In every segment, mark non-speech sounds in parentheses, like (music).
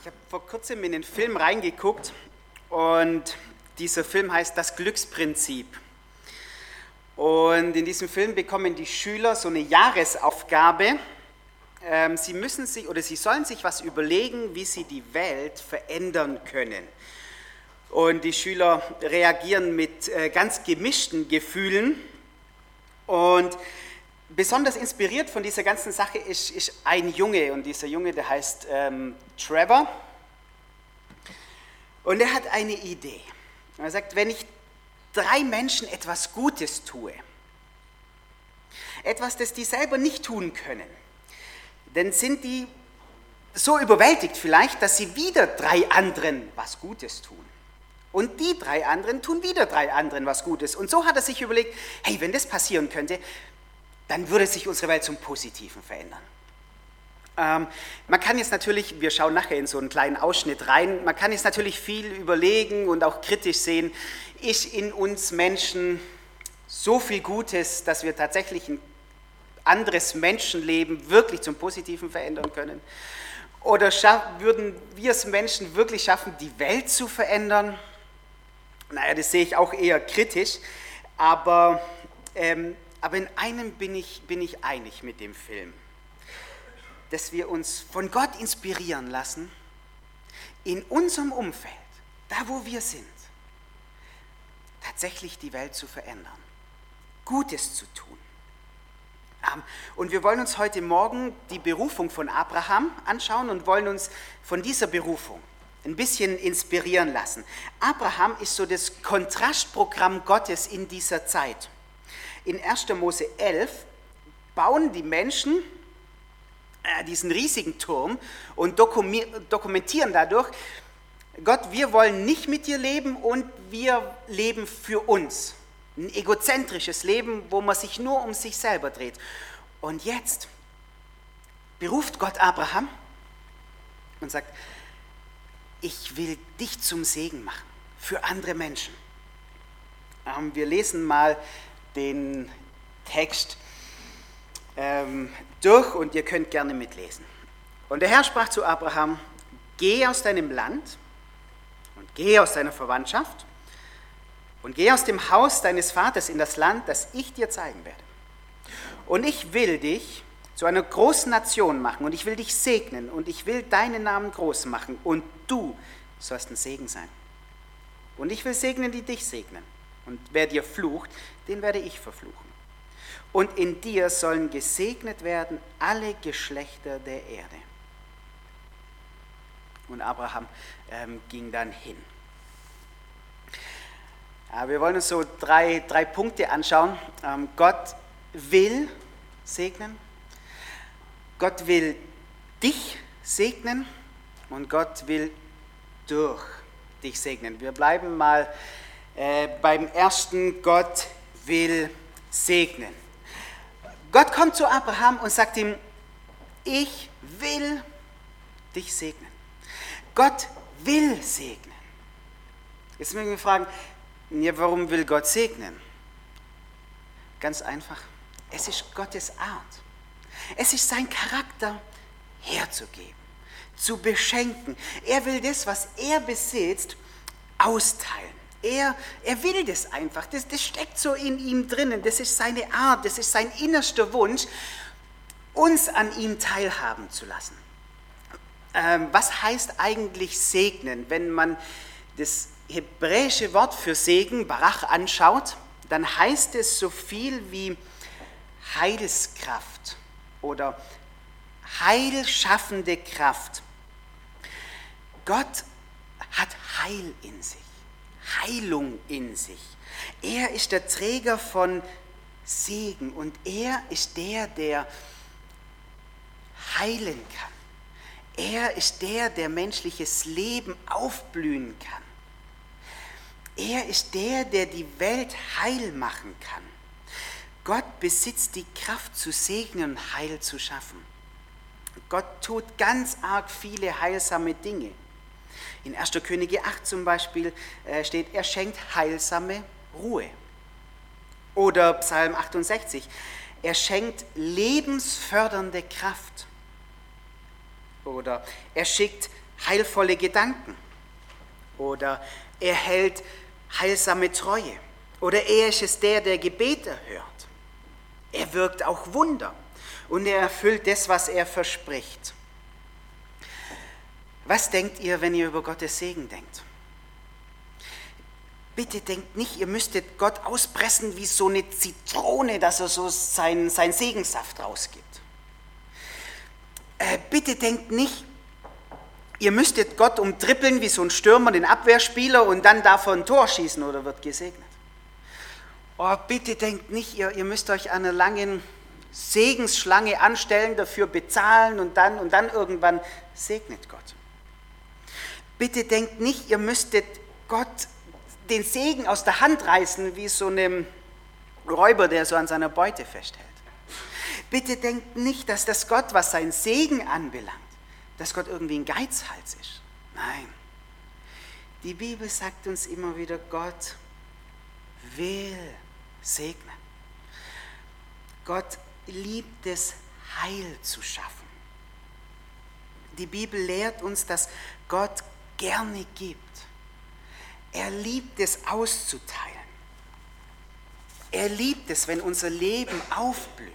Ich habe vor kurzem in den Film reingeguckt und dieser Film heißt Das Glücksprinzip. Und in diesem Film bekommen die Schüler so eine Jahresaufgabe. Ähm, sie müssen sich oder sie sollen sich was überlegen, wie sie die Welt verändern können. Und die Schüler reagieren mit äh, ganz gemischten Gefühlen. Und besonders inspiriert von dieser ganzen Sache ist, ist ein Junge. Und dieser Junge, der heißt ähm, Trevor. Und er hat eine Idee. Er sagt, wenn ich drei Menschen etwas Gutes tue, etwas, das die selber nicht tun können, dann sind die so überwältigt vielleicht, dass sie wieder drei anderen was Gutes tun. Und die drei anderen tun wieder drei anderen was Gutes. Und so hat er sich überlegt, hey, wenn das passieren könnte, dann würde sich unsere Welt zum Positiven verändern. Ähm, man kann jetzt natürlich, wir schauen nachher in so einen kleinen Ausschnitt rein, man kann jetzt natürlich viel überlegen und auch kritisch sehen, ist in uns Menschen so viel Gutes, dass wir tatsächlich ein anderes Menschenleben wirklich zum Positiven verändern können? Oder würden wir es Menschen wirklich schaffen, die Welt zu verändern? Naja, das sehe ich auch eher kritisch, aber, ähm, aber in einem bin ich, bin ich einig mit dem Film, dass wir uns von Gott inspirieren lassen, in unserem Umfeld, da wo wir sind, tatsächlich die Welt zu verändern, Gutes zu tun. Und wir wollen uns heute Morgen die Berufung von Abraham anschauen und wollen uns von dieser Berufung ein bisschen inspirieren lassen. Abraham ist so das Kontrastprogramm Gottes in dieser Zeit. In 1. Mose 11 bauen die Menschen äh, diesen riesigen Turm und dokumentieren dadurch, Gott, wir wollen nicht mit dir leben und wir leben für uns. Ein egozentrisches Leben, wo man sich nur um sich selber dreht. Und jetzt beruft Gott Abraham und sagt, ich will dich zum Segen machen für andere Menschen. Ähm, wir lesen mal den Text ähm, durch und ihr könnt gerne mitlesen. Und der Herr sprach zu Abraham, geh aus deinem Land und geh aus deiner Verwandtschaft und geh aus dem Haus deines Vaters in das Land, das ich dir zeigen werde. Und ich will dich zu einer großen Nation machen und ich will dich segnen und ich will deinen Namen groß machen und du sollst ein Segen sein. Und ich will segnen, die dich segnen. Und wer dir flucht, den werde ich verfluchen. Und in dir sollen gesegnet werden alle Geschlechter der Erde. Und Abraham ähm, ging dann hin. Ja, wir wollen uns so drei, drei Punkte anschauen. Ähm, Gott will segnen, Gott will dich segnen und Gott will durch dich segnen. Wir bleiben mal äh, beim ersten, Gott will segnen. Gott kommt zu Abraham und sagt ihm, ich will dich segnen. Gott will segnen. Jetzt müssen wir fragen, ja, warum will Gott segnen? Ganz einfach, es ist Gottes Art. Es ist sein Charakter, herzugeben, zu beschenken. Er will das, was er besitzt, austeilen. Er, er will das einfach. Das, das steckt so in ihm drinnen. Das ist seine Art, das ist sein innerster Wunsch, uns an ihm teilhaben zu lassen. Ähm, was heißt eigentlich segnen? Wenn man das hebräische Wort für Segen, Barach, anschaut, dann heißt es so viel wie Heilskraft oder heilschaffende Kraft. Gott hat Heil in sich, Heilung in sich. Er ist der Träger von Segen und er ist der, der heilen kann. Er ist der, der menschliches Leben aufblühen kann. Er ist der, der die Welt heil machen kann. Gott besitzt die Kraft zu segnen und Heil zu schaffen. Gott tut ganz arg viele heilsame Dinge. In 1. Könige 8 zum Beispiel äh, steht, er schenkt heilsame Ruhe. Oder Psalm 68, er schenkt lebensfördernde Kraft. Oder er schickt heilvolle Gedanken oder er hält heilsame Treue oder er ist es der, der Gebet erhört. Er wirkt auch Wunder und er erfüllt das, was er verspricht. Was denkt ihr, wenn ihr über Gottes Segen denkt? Bitte denkt nicht, ihr müsstet Gott auspressen wie so eine Zitrone, dass er so seinen, seinen Segensaft rausgibt. Äh, bitte denkt nicht, ihr müsstet Gott umtrippeln wie so ein Stürmer, den Abwehrspieler und dann davon ein Tor schießen oder wird gesegnet. Oh, bitte denkt nicht, ihr, ihr müsst euch einer langen Segensschlange anstellen, dafür bezahlen und dann, und dann irgendwann segnet Gott. Bitte denkt nicht, ihr müsstet Gott den Segen aus der Hand reißen, wie so einem Räuber, der so an seiner Beute festhält. Bitte denkt nicht, dass das Gott, was sein Segen anbelangt, dass Gott irgendwie ein Geizhals ist. Nein. Die Bibel sagt uns immer wieder, Gott will segnen. Gott liebt es, Heil zu schaffen. Die Bibel lehrt uns, dass Gott gerne gibt. Er liebt es auszuteilen. Er liebt es, wenn unser Leben aufblüht.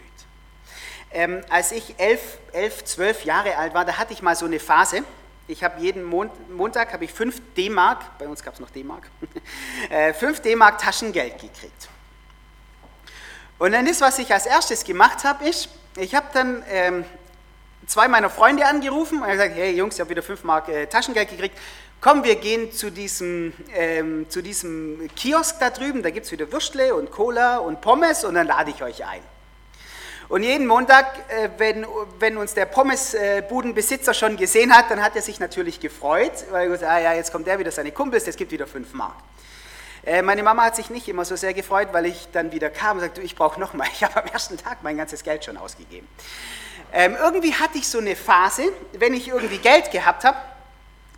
Ähm, als ich elf, elf, zwölf Jahre alt war, da hatte ich mal so eine Phase. Ich habe jeden Mon Montag habe ich 5 D-Mark, bei uns gab es noch D-Mark, 5 (laughs) äh, D-Mark Taschengeld gekriegt. Und dann ist, was ich als erstes gemacht habe, ist, ich habe dann ähm, zwei meiner Freunde angerufen und gesagt, hey Jungs, ich habe wieder 5 Mark äh, Taschengeld gekriegt. Komm, wir gehen zu diesem, ähm, zu diesem Kiosk da drüben, da gibt es wieder Würstle und Cola und Pommes und dann lade ich euch ein. Und jeden Montag, äh, wenn, wenn uns der Pommesbudenbesitzer schon gesehen hat, dann hat er sich natürlich gefreut, weil er gesagt ah ja, jetzt kommt der wieder, seine Kumpels, das gibt wieder 5 Mark. Äh, meine Mama hat sich nicht immer so sehr gefreut, weil ich dann wieder kam und sagte, ich brauche noch mal. Ich habe am ersten Tag mein ganzes Geld schon ausgegeben. Ähm, irgendwie hatte ich so eine Phase, wenn ich irgendwie Geld gehabt habe,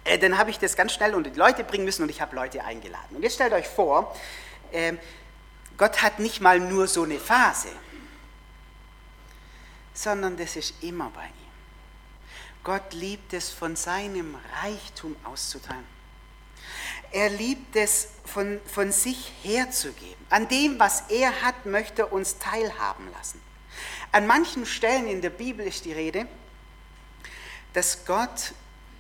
äh, dann habe ich das ganz schnell unter die Leute bringen müssen und ich habe Leute eingeladen. Und jetzt stellt euch vor, äh, Gott hat nicht mal nur so eine Phase, sondern das ist immer bei ihm. Gott liebt es, von seinem Reichtum auszuteilen. Er liebt es, von, von sich herzugeben. An dem, was er hat, möchte er uns teilhaben lassen. An manchen Stellen in der Bibel ist die Rede, dass Gott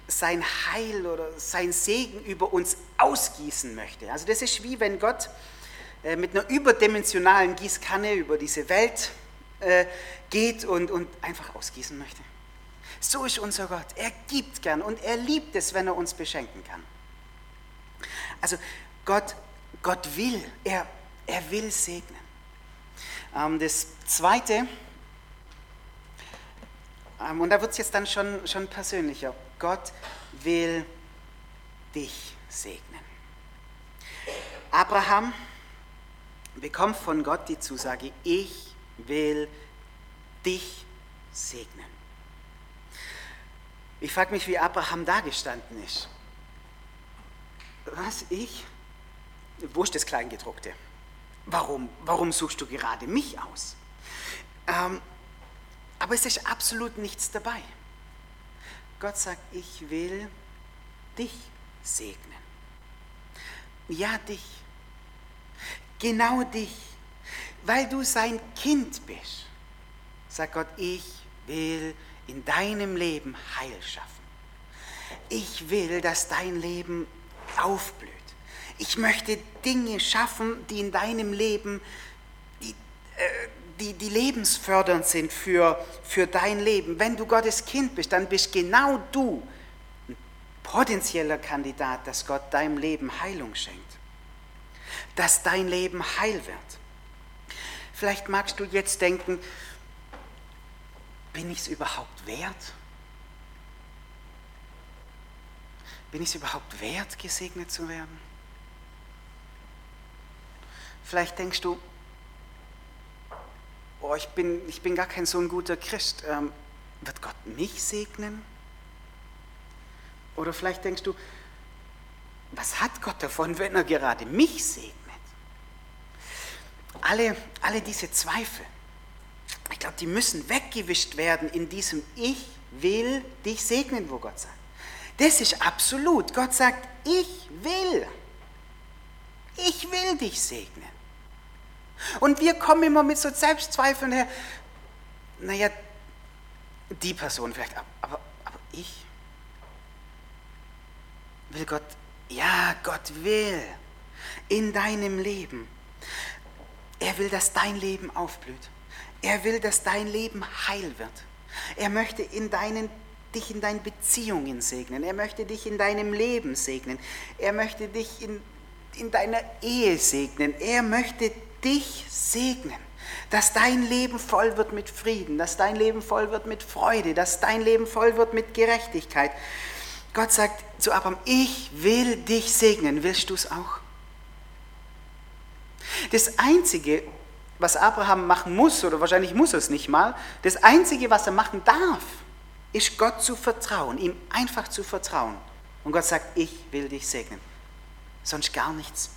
sein Heil oder sein Segen über uns ausgießen möchte. Also das ist wie wenn Gott äh, mit einer überdimensionalen Gießkanne über diese Welt äh, geht und, und einfach ausgießen möchte. So ist unser Gott. Er gibt gern und er liebt es, wenn er uns beschenken kann. Also Gott, Gott will, er, er will segnen. Ähm, das Zweite, und da wird es jetzt dann schon, schon persönlicher, Gott will dich segnen. Abraham bekommt von Gott die Zusage, ich will dich segnen. Ich frage mich, wie Abraham da gestanden ist. Was, ich? Wo ist das Kleingedruckte? Warum, warum suchst du gerade mich aus? Ähm, aber es ist absolut nichts dabei. Gott sagt, ich will dich segnen. Ja, dich. Genau dich. Weil du sein Kind bist. Sagt Gott, ich will in deinem Leben Heil schaffen. Ich will, dass dein Leben aufblüht. Ich möchte Dinge schaffen, die in deinem Leben, die, äh, die, die lebensfördernd sind für, für dein Leben. Wenn du Gottes Kind bist, dann bist genau du ein potenzieller Kandidat, dass Gott deinem Leben Heilung schenkt. Dass dein Leben heil wird. Vielleicht magst du jetzt denken, bin ich es überhaupt wert? Bin ich es überhaupt wert, gesegnet zu werden? Vielleicht denkst du, oh, ich, bin, ich bin gar kein so ein guter Christ. Ähm, wird Gott mich segnen? Oder vielleicht denkst du, was hat Gott davon, wenn er gerade mich segnet? Alle, alle diese Zweifel, ich glaube, die müssen weggewischt werden in diesem Ich will dich segnen, wo Gott sagt. Das ist absolut. Gott sagt, ich will. Ich will dich segnen. Und wir kommen immer mit so Selbstzweifeln her. Naja, die Person vielleicht, aber, aber ich. Will Gott, ja, Gott will in deinem Leben. Er will, dass dein Leben aufblüht. Er will, dass dein Leben heil wird. Er möchte in deinen, dich in deinen Beziehungen segnen. Er möchte dich in deinem Leben segnen. Er möchte dich in, in deiner Ehe segnen. Er möchte dich segnen. Dass dein Leben voll wird mit Frieden, dass dein Leben voll wird mit Freude, dass dein Leben voll wird mit Gerechtigkeit. Gott sagt zu Abraham, ich will dich segnen. Willst du es auch? Das Einzige, was Abraham machen muss, oder wahrscheinlich muss er es nicht mal, das Einzige, was er machen darf, ist Gott zu vertrauen, ihm einfach zu vertrauen. Und Gott sagt, ich will dich segnen. Sonst gar nichts.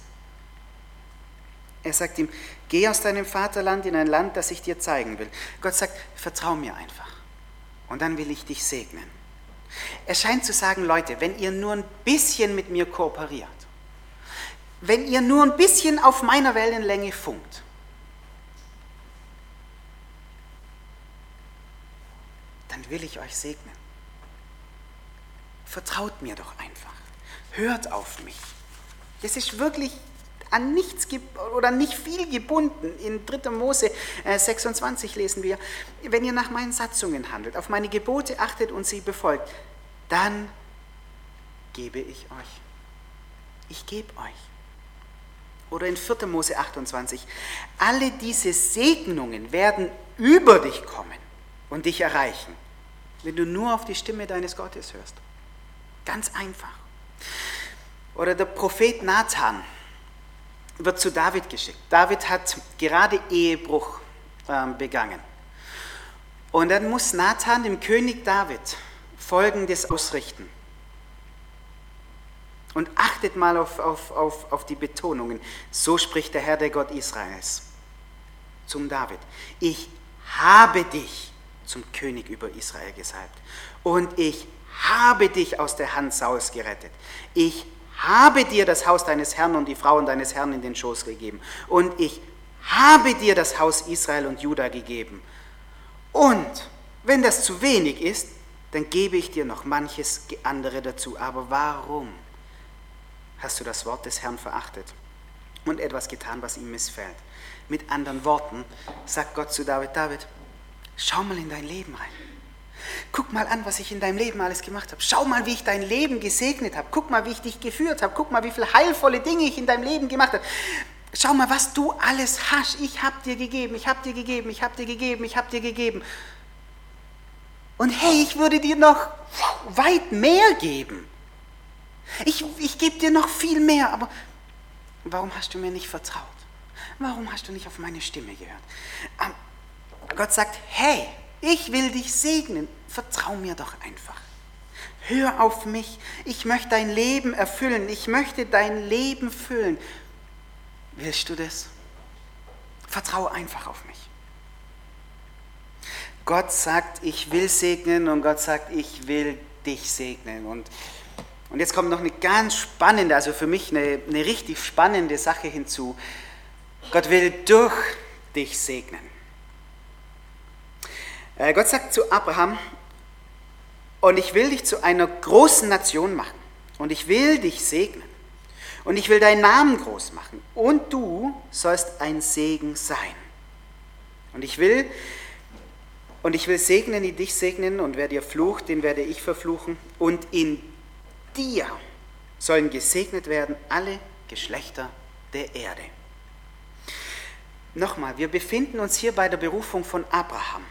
Er sagt ihm, geh aus deinem Vaterland in ein Land, das ich dir zeigen will. Gott sagt, vertrau mir einfach. Und dann will ich dich segnen. Er scheint zu sagen, Leute, wenn ihr nur ein bisschen mit mir kooperiert, wenn ihr nur ein bisschen auf meiner Wellenlänge funkt, dann will ich euch segnen. Vertraut mir doch einfach. Hört auf mich. Das ist wirklich an nichts oder nicht viel gebunden. In 3. Mose 26 äh, lesen wir, wenn ihr nach meinen Satzungen handelt, auf meine Gebote achtet und sie befolgt, dann gebe ich euch. Ich gebe euch. Oder in 4. Mose 28, alle diese Segnungen werden über dich kommen und dich erreichen, wenn du nur auf die Stimme deines Gottes hörst. Ganz einfach. Oder der Prophet Nathan, wird zu David geschickt. David hat gerade Ehebruch ähm, begangen. Und dann muss Nathan dem König David Folgendes ausrichten. Und achtet mal auf, auf, auf, auf die Betonungen. So spricht der Herr, der Gott Israels, zum David. Ich habe dich zum König über Israel gesalbt. Und ich habe dich aus der Hand Sauls gerettet. Ich habe dir das Haus deines Herrn und die Frauen deines Herrn in den Schoß gegeben. Und ich habe dir das Haus Israel und Juda gegeben. Und wenn das zu wenig ist, dann gebe ich dir noch manches andere dazu. Aber warum hast du das Wort des Herrn verachtet und etwas getan, was ihm missfällt? Mit anderen Worten sagt Gott zu David, David, schau mal in dein Leben rein. Guck mal an, was ich in deinem Leben alles gemacht habe. Schau mal, wie ich dein Leben gesegnet habe. Guck mal, wie ich dich geführt habe. Guck mal, wie viele heilvolle Dinge ich in deinem Leben gemacht habe. Schau mal, was du alles hast. Ich habe dir gegeben, ich habe dir gegeben, ich habe dir gegeben, ich habe dir gegeben. Und hey, ich würde dir noch weit mehr geben. Ich, ich gebe dir noch viel mehr, aber warum hast du mir nicht vertraut? Warum hast du nicht auf meine Stimme gehört? Ähm, Gott sagt, hey, ich will dich segnen. Vertrau mir doch einfach. Hör auf mich. Ich möchte dein Leben erfüllen. Ich möchte dein Leben füllen. Willst du das? Vertrau einfach auf mich. Gott sagt, ich will segnen und Gott sagt, ich will dich segnen. Und, und jetzt kommt noch eine ganz spannende, also für mich eine, eine richtig spannende Sache hinzu. Gott will durch dich segnen. Äh, Gott sagt zu Abraham, und ich will dich zu einer großen Nation machen und ich will dich segnen und ich will deinen Namen groß machen und du sollst ein Segen sein. Und ich will und ich will segnen, die dich segnen und wer dir flucht, den werde ich verfluchen und in dir sollen gesegnet werden alle Geschlechter der Erde. Nochmal, wir befinden uns hier bei der Berufung von Abraham.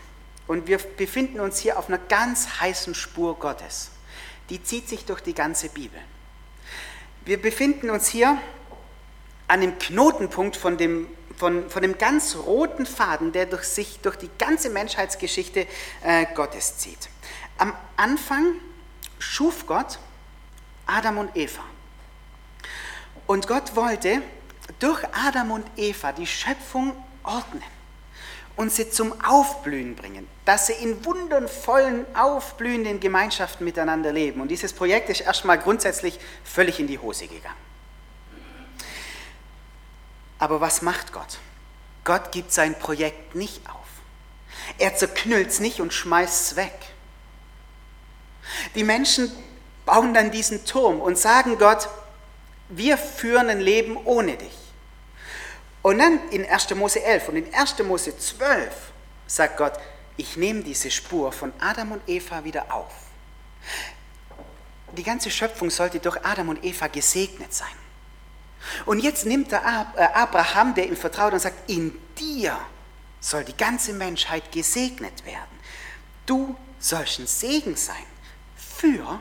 Und wir befinden uns hier auf einer ganz heißen Spur Gottes. Die zieht sich durch die ganze Bibel. Wir befinden uns hier an dem Knotenpunkt von dem, von, von dem ganz roten Faden, der durch sich durch die ganze Menschheitsgeschichte äh, Gottes zieht. Am Anfang schuf Gott Adam und Eva. Und Gott wollte durch Adam und Eva die Schöpfung ordnen und sie zum Aufblühen bringen, dass sie in wundervollen, aufblühenden Gemeinschaften miteinander leben. Und dieses Projekt ist erstmal grundsätzlich völlig in die Hose gegangen. Aber was macht Gott? Gott gibt sein Projekt nicht auf. Er zerknüllt es nicht und schmeißt es weg. Die Menschen bauen dann diesen Turm und sagen Gott, wir führen ein Leben ohne dich. Und dann in 1. Mose 11 und in 1. Mose 12 sagt Gott, ich nehme diese Spur von Adam und Eva wieder auf. Die ganze Schöpfung sollte durch Adam und Eva gesegnet sein. Und jetzt nimmt der äh, Abraham, der ihm vertraut und sagt, in dir soll die ganze Menschheit gesegnet werden. Du sollst ein Segen sein für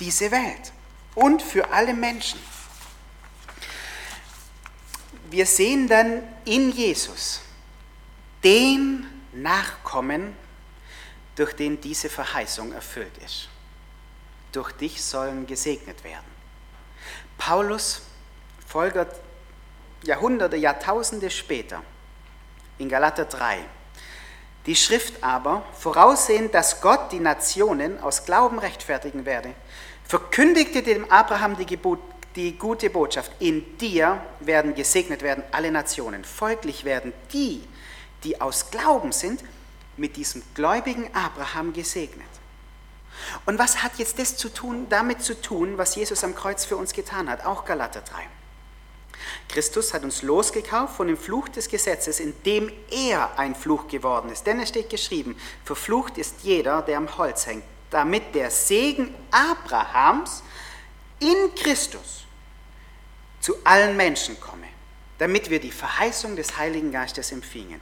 diese Welt und für alle Menschen. Wir sehen dann in Jesus den Nachkommen, durch den diese Verheißung erfüllt ist. Durch dich sollen gesegnet werden. Paulus folgert Jahrhunderte, Jahrtausende später in Galater 3. Die Schrift aber, voraussehend, dass Gott die Nationen aus Glauben rechtfertigen werde, verkündigte dem Abraham die, Gebot, die gute Botschaft, in dir werden gesegnet werden alle Nationen. Folglich werden die, die aus Glauben sind, mit diesem gläubigen Abraham gesegnet. Und was hat jetzt das zu tun, damit zu tun, was Jesus am Kreuz für uns getan hat? Auch Galater 3. Christus hat uns losgekauft von dem Fluch des Gesetzes, indem er ein Fluch geworden ist. Denn es steht geschrieben, verflucht ist jeder, der am Holz hängt, damit der Segen Abrahams in Christus zu allen Menschen komme, damit wir die Verheißung des Heiligen Geistes empfingen.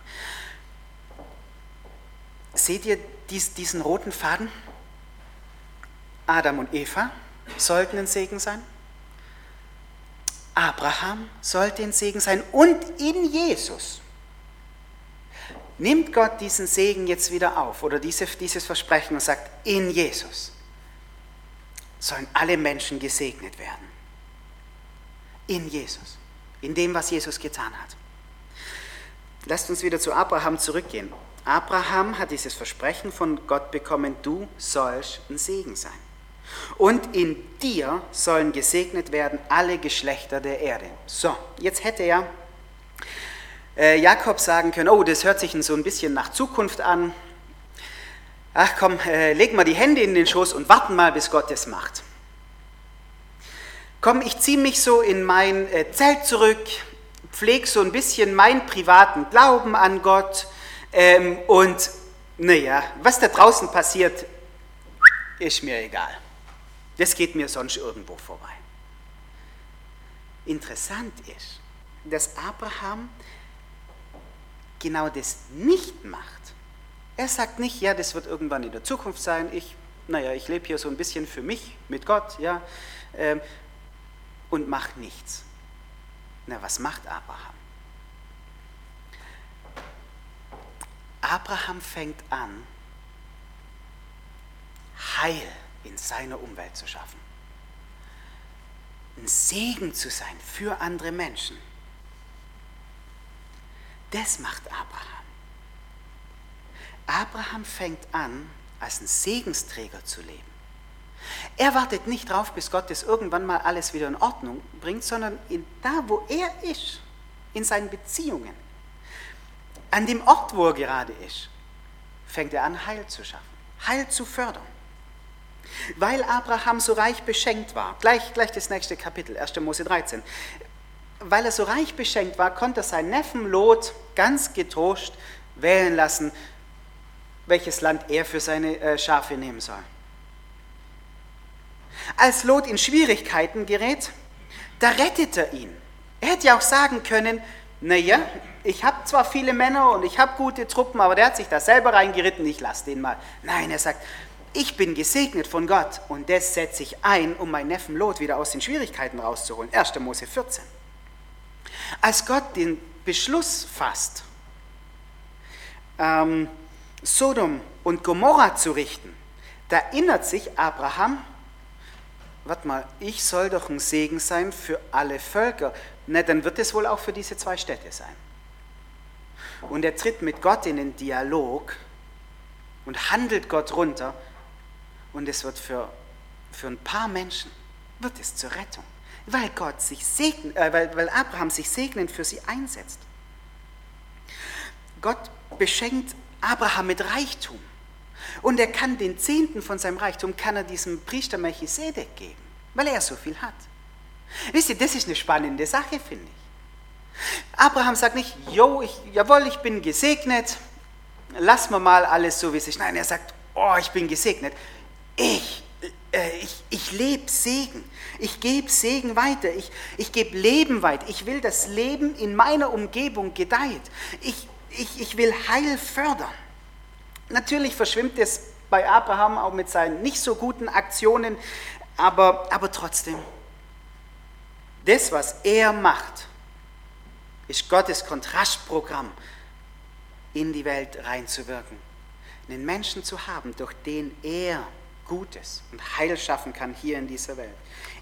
Seht ihr diesen roten Faden? Adam und Eva sollten ein Segen sein. Abraham sollte ein Segen sein und in Jesus nimmt Gott diesen Segen jetzt wieder auf oder diese, dieses Versprechen und sagt, in Jesus sollen alle Menschen gesegnet werden. In Jesus, in dem, was Jesus getan hat. Lasst uns wieder zu Abraham zurückgehen. Abraham hat dieses Versprechen von Gott bekommen, du sollst ein Segen sein. Und in dir sollen gesegnet werden alle Geschlechter der Erde. So, jetzt hätte ja äh, Jakob sagen können, oh, das hört sich so ein bisschen nach Zukunft an. Ach komm, äh, legen wir die Hände in den Schoß und warten mal, bis Gott es macht. Komm, ich ziehe mich so in mein äh, Zelt zurück, pflege so ein bisschen meinen privaten Glauben an Gott ähm, und naja, was da draußen passiert, ist mir egal. Das geht mir sonst irgendwo vorbei. Interessant ist, dass Abraham genau das nicht macht. Er sagt nicht, ja, das wird irgendwann in der Zukunft sein. Ich, naja, ich lebe hier so ein bisschen für mich mit Gott, ja, ähm, und macht nichts. Na, was macht Abraham? Abraham fängt an, Heil in seiner Umwelt zu schaffen. Ein Segen zu sein für andere Menschen. Das macht Abraham. Abraham fängt an, als ein Segensträger zu leben. Er wartet nicht darauf, bis Gott das irgendwann mal alles wieder in Ordnung bringt, sondern in, da, wo er ist, in seinen Beziehungen, an dem Ort, wo er gerade ist, fängt er an, Heil zu schaffen, Heil zu fördern. Weil Abraham so reich beschenkt war, gleich, gleich das nächste Kapitel, 1. Mose 13, weil er so reich beschenkt war, konnte er seinen Neffen Lot ganz getrost wählen lassen, welches Land er für seine äh, Schafe nehmen soll. Als Lot in Schwierigkeiten gerät, da rettet er ihn. Er hätte ja auch sagen können, naja, ich habe zwar viele Männer und ich habe gute Truppen, aber der hat sich da selber reingeritten, ich lasse den mal. Nein, er sagt, ich bin gesegnet von Gott und das setze ich ein, um meinen Neffen Lot wieder aus den Schwierigkeiten rauszuholen. 1. Mose 14. Als Gott den Beschluss fasst, ähm, Sodom und Gomorra zu richten, da erinnert sich Abraham, warte mal, ich soll doch ein Segen sein für alle Völker. Na, dann wird es wohl auch für diese zwei Städte sein. und er tritt mit Gott in den Dialog und handelt Gott runter und es wird für, für ein paar Menschen, wird es zur Rettung, weil, Gott sich segnen, äh, weil, weil Abraham sich segnend für sie einsetzt. Gott beschenkt Abraham mit Reichtum und er kann den Zehnten von seinem Reichtum, kann er diesem Priester Melchisedek geben, weil er so viel hat. Wisst ihr, das ist eine spannende Sache, finde ich. Abraham sagt nicht, jo, ich, jawohl, ich bin gesegnet, lass mir mal alles so wie es ist. Nein, er sagt, oh, ich bin gesegnet. Ich, äh, ich, ich lebe Segen. Ich gebe Segen weiter. Ich, ich gebe Leben weiter. Ich will, dass Leben in meiner Umgebung gedeiht. Ich, ich, ich will Heil fördern. Natürlich verschwimmt es bei Abraham auch mit seinen nicht so guten Aktionen, aber, aber trotzdem, das, was er macht, ist Gottes Kontrastprogramm, in die Welt reinzuwirken. Einen Menschen zu haben, durch den er Gutes und Heil schaffen kann hier in dieser Welt.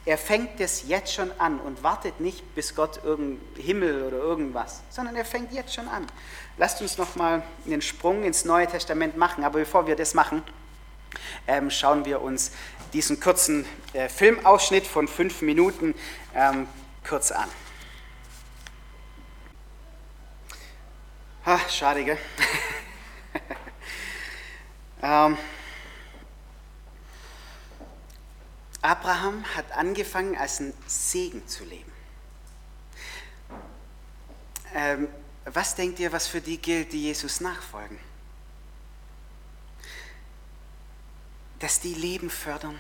Er fängt es jetzt schon an und wartet nicht, bis Gott irgendein Himmel oder irgendwas, sondern er fängt jetzt schon an. Lasst uns noch mal einen Sprung ins Neue Testament machen, aber bevor wir das machen, ähm, schauen wir uns diesen kurzen äh, Filmausschnitt von fünf Minuten ähm, kurz an. Ha, schade, gell? (laughs) ähm, Abraham hat angefangen, als ein Segen zu leben. Ähm, was denkt ihr, was für die gilt, die Jesus nachfolgen? Dass die Leben fördern,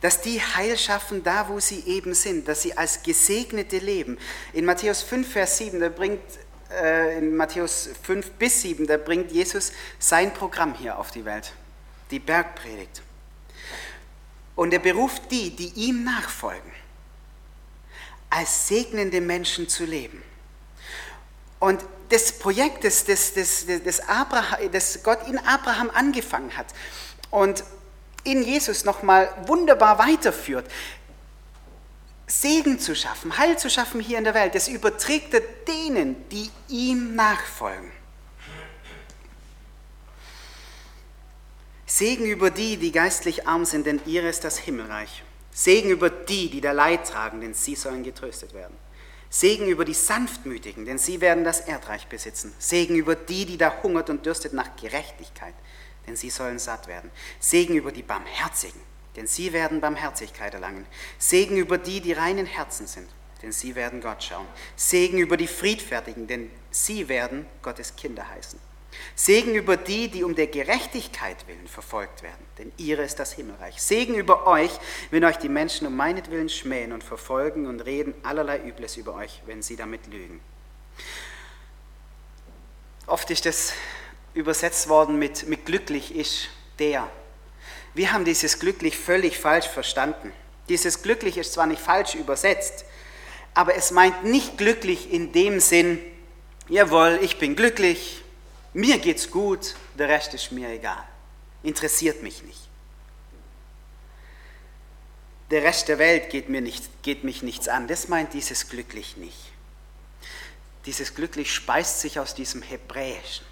dass die Heil schaffen da, wo sie eben sind, dass sie als Gesegnete leben. In Matthäus 5, Vers 7, da bringt äh, in Matthäus 5 bis 7, da bringt Jesus sein Programm hier auf die Welt, die Bergpredigt. Und er beruft die, die ihm nachfolgen, als segnende Menschen zu leben. Und das Projekt, das, das, das, das, Abraham, das Gott in Abraham angefangen hat und in Jesus nochmal wunderbar weiterführt, Segen zu schaffen, Heil zu schaffen hier in der Welt, das überträgt er denen, die ihm nachfolgen. Segen über die, die geistlich arm sind, denn ihr ist das Himmelreich. Segen über die, die da Leid tragen, denn sie sollen getröstet werden. Segen über die Sanftmütigen, denn sie werden das Erdreich besitzen. Segen über die, die da hungert und dürstet nach Gerechtigkeit, denn sie sollen satt werden. Segen über die Barmherzigen, denn sie werden Barmherzigkeit erlangen. Segen über die, die reinen Herzen sind, denn sie werden Gott schauen. Segen über die Friedfertigen, denn sie werden Gottes Kinder heißen. Segen über die, die um der Gerechtigkeit willen verfolgt werden, denn ihre ist das Himmelreich. Segen über euch, wenn euch die Menschen um meinetwillen schmähen und verfolgen und reden allerlei Übles über euch, wenn sie damit lügen. Oft ist das übersetzt worden mit, mit glücklich ist der, wir haben dieses glücklich völlig falsch verstanden. Dieses glücklich ist zwar nicht falsch übersetzt, aber es meint nicht glücklich in dem Sinn, jawohl, ich bin glücklich, mir geht's gut, der Rest ist mir egal, interessiert mich nicht. Der Rest der Welt geht, mir nicht, geht mich nichts an. Das meint dieses glücklich nicht. Dieses glücklich speist sich aus diesem Hebräischen.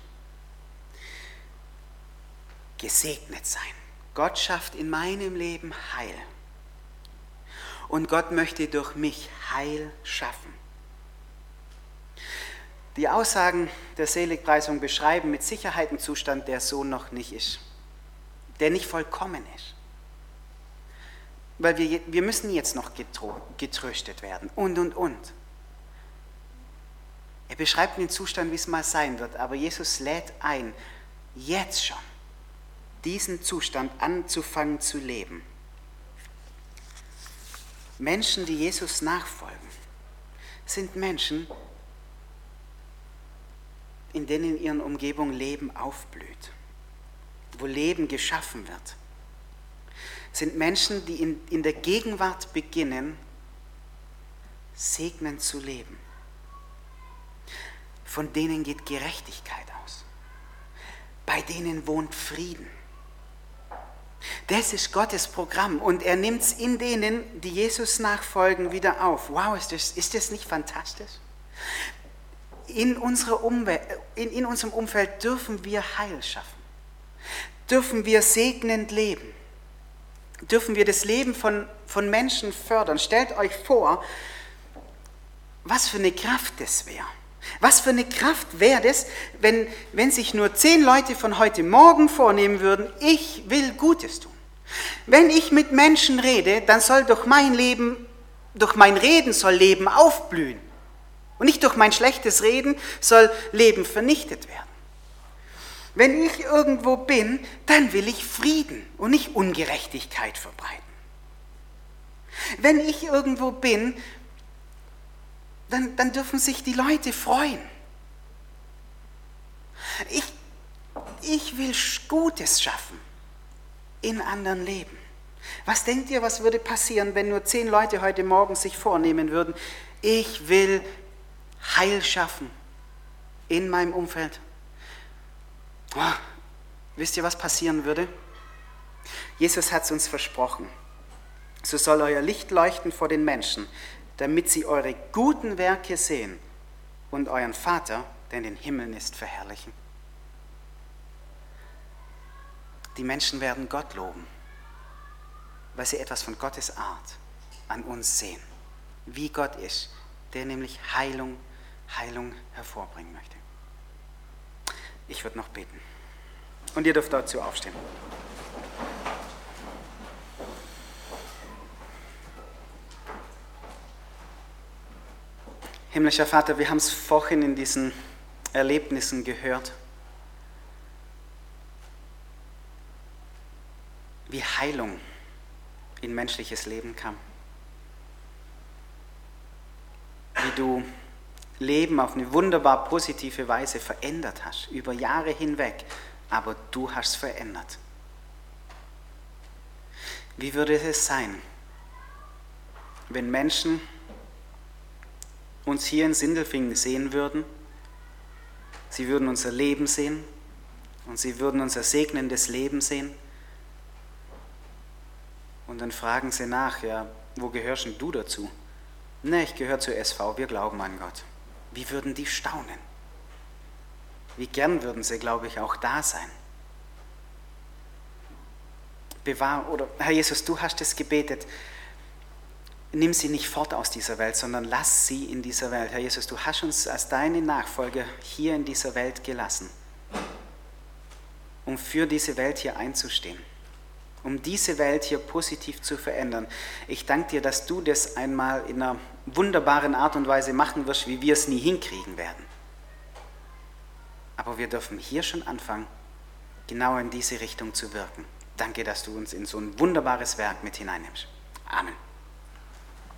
Gesegnet sein. Gott schafft in meinem Leben Heil. Und Gott möchte durch mich Heil schaffen. Die Aussagen der Seligpreisung beschreiben mit Sicherheit einen Zustand, der so noch nicht ist, der nicht vollkommen ist. Weil wir, wir müssen jetzt noch getröstet werden und, und, und. Er beschreibt den Zustand, wie es mal sein wird, aber Jesus lädt ein, jetzt schon diesen Zustand anzufangen zu leben. Menschen, die Jesus nachfolgen, sind Menschen, in denen in ihren Umgebung Leben aufblüht, wo Leben geschaffen wird. Sind Menschen, die in, in der Gegenwart beginnen, segnend zu leben. Von denen geht Gerechtigkeit aus. Bei denen wohnt Frieden. Das ist Gottes Programm und er nimmt es in denen, die Jesus nachfolgen, wieder auf. Wow, ist das, ist das nicht fantastisch? In, unserer Umwelt, in, in unserem Umfeld dürfen wir Heil schaffen. Dürfen wir segnend leben. Dürfen wir das Leben von, von Menschen fördern. Stellt euch vor, was für eine Kraft das wäre. Was für eine Kraft wäre das, wenn, wenn sich nur zehn Leute von heute Morgen vornehmen würden, ich will Gutes tun. Wenn ich mit Menschen rede, dann soll durch mein Leben, durch mein Reden soll Leben aufblühen. Und nicht durch mein schlechtes Reden soll Leben vernichtet werden. Wenn ich irgendwo bin, dann will ich Frieden und nicht Ungerechtigkeit verbreiten. Wenn ich irgendwo bin, dann, dann dürfen sich die Leute freuen. Ich, ich will Gutes schaffen in anderen Leben. Was denkt ihr, was würde passieren, wenn nur zehn Leute heute Morgen sich vornehmen würden, ich will Heil schaffen in meinem Umfeld? Oh, wisst ihr, was passieren würde? Jesus hat es uns versprochen. So soll euer Licht leuchten vor den Menschen, damit sie eure guten Werke sehen und euren Vater, der in den Himmeln ist, verherrlichen. Die Menschen werden Gott loben, weil sie etwas von Gottes Art an uns sehen, wie Gott ist, der nämlich Heilung, Heilung hervorbringen möchte. Ich würde noch beten. Und ihr dürft dazu aufstehen. Himmlischer Vater, wir haben es vorhin in diesen Erlebnissen gehört, wie Heilung in menschliches Leben kam. Wie du Leben auf eine wunderbar positive Weise verändert hast, über Jahre hinweg, aber du hast es verändert. Wie würde es sein, wenn Menschen uns hier in Sindelfingen sehen würden, sie würden unser Leben sehen und sie würden unser segnendes Leben sehen. Und dann fragen sie nach, ja, wo gehörst denn du dazu? Ne, ich gehöre zur SV, wir glauben an Gott. Wie würden die staunen? Wie gern würden sie, glaube ich, auch da sein. Bewahr, oder Herr Jesus, du hast es gebetet, nimm sie nicht fort aus dieser Welt, sondern lass sie in dieser Welt. Herr Jesus, du hast uns als deine Nachfolger hier in dieser Welt gelassen, um für diese Welt hier einzustehen, um diese Welt hier positiv zu verändern. Ich danke dir, dass du das einmal in einer wunderbaren Art und Weise machen wirst, wie wir es nie hinkriegen werden. Aber wir dürfen hier schon anfangen, genau in diese Richtung zu wirken. Danke, dass du uns in so ein wunderbares Werk mit hineinnimmst. Amen.